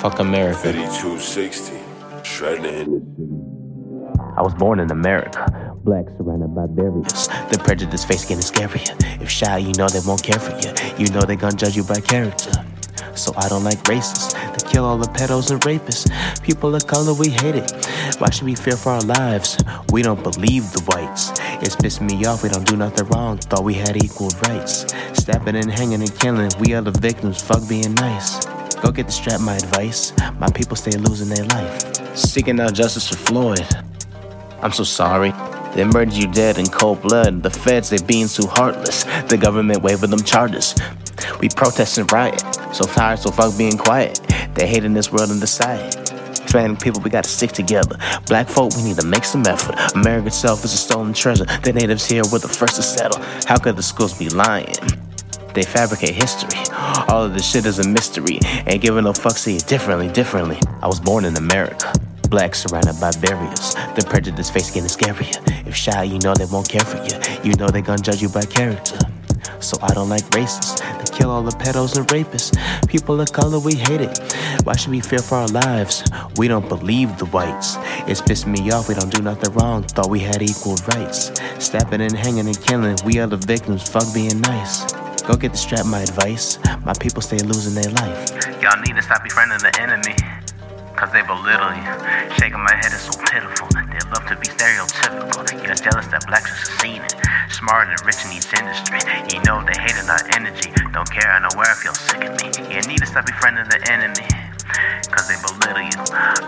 Fuck America. 5260. Shredding in. I was born in America. Black surrounded by barriers. The prejudice face getting scarier. If shy, you know they won't care for you. You know they gonna judge you by character. So I don't like racists. They kill all the pedos and rapists. People of color, we hate it. Why should we fear for our lives? We don't believe the whites. It's pissing me off, we don't do nothing wrong. Thought we had equal rights. Stabbing and hanging and killing, we are the victims. Fuck being nice. Go get the strap, my advice. My people stay losing their life. Seeking out justice for Floyd. I'm so sorry. They murdered you dead in cold blood. The feds, they being too heartless. The government waving them charges. We protest and riot. So tired, so fuck being quiet. They hating this world and decide. Hispanic people, we gotta stick together. Black folk, we need to make some effort. America itself is a stolen treasure. The natives here were the first to settle. How could the schools be lying? They fabricate history. All of this shit is a mystery. Ain't giving no fuck, see it differently, differently. I was born in America. Black surrounded by barriers. The prejudice face getting scarier. If shy, you know they won't care for you. You know they gonna judge you by character. So I don't like racists. They kill all the pedos and rapists. People of color, we hate it. Why should we fear for our lives? We don't believe the whites. It's pissing me off, we don't do nothing wrong. Thought we had equal rights. Stabbing and hanging and killing, we are the victims. Fuck being nice. Go get the strap, my advice. My people stay losing their life. Y'all need to stop befriending the enemy. Cause they belittle you. Shaking my head is so pitiful. They love to be stereotypical. You're jealous that blacks are succeeding. Smart and rich in each industry. You know they hating our energy. Don't care, I know where I feel sick of me. You need to stop befriending the enemy. Cause they belittle you.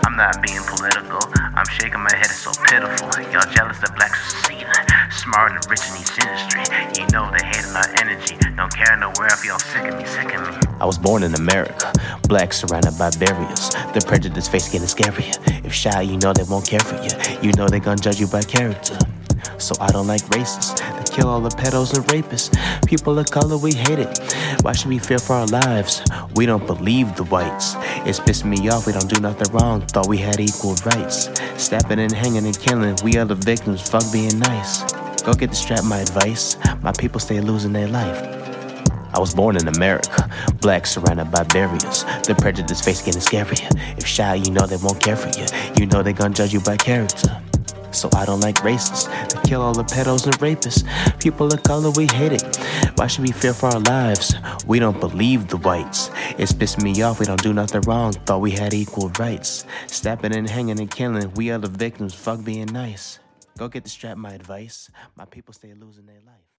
I'm not being political. I'm shaking my head, it's so pitiful. Y'all jealous that blacks are succeeding. Smart and rich in each industry. You know they. Don't care, I know where I feel sick of me, sick of me. I was born in America. Black surrounded by barriers. The prejudice face getting scarier. If shy, you know they won't care for you. You know they gonna judge you by character. So I don't like racists. They kill all the pedos and rapists. People of color, we hate it. Why should we fear for our lives? We don't believe the whites. It's pissing me off, we don't do nothing wrong. Thought we had equal rights. Stabbing and hanging and killing, we are the victims. Fuck being nice. Go get the strap, my advice. My people stay losing their life. I was born in America, black surrounded by barriers. The prejudice face getting scarier. If shy, you know they won't care for you. You know they gonna judge you by character. So I don't like racists. They kill all the pedos and rapists. People of color, we hate it. Why should we fear for our lives? We don't believe the whites. It's pissing me off, we don't do nothing wrong. Thought we had equal rights. Stabbing and hanging and killing, we are the victims. Fuck being nice. Go get the strap, my advice. My people stay losing their life.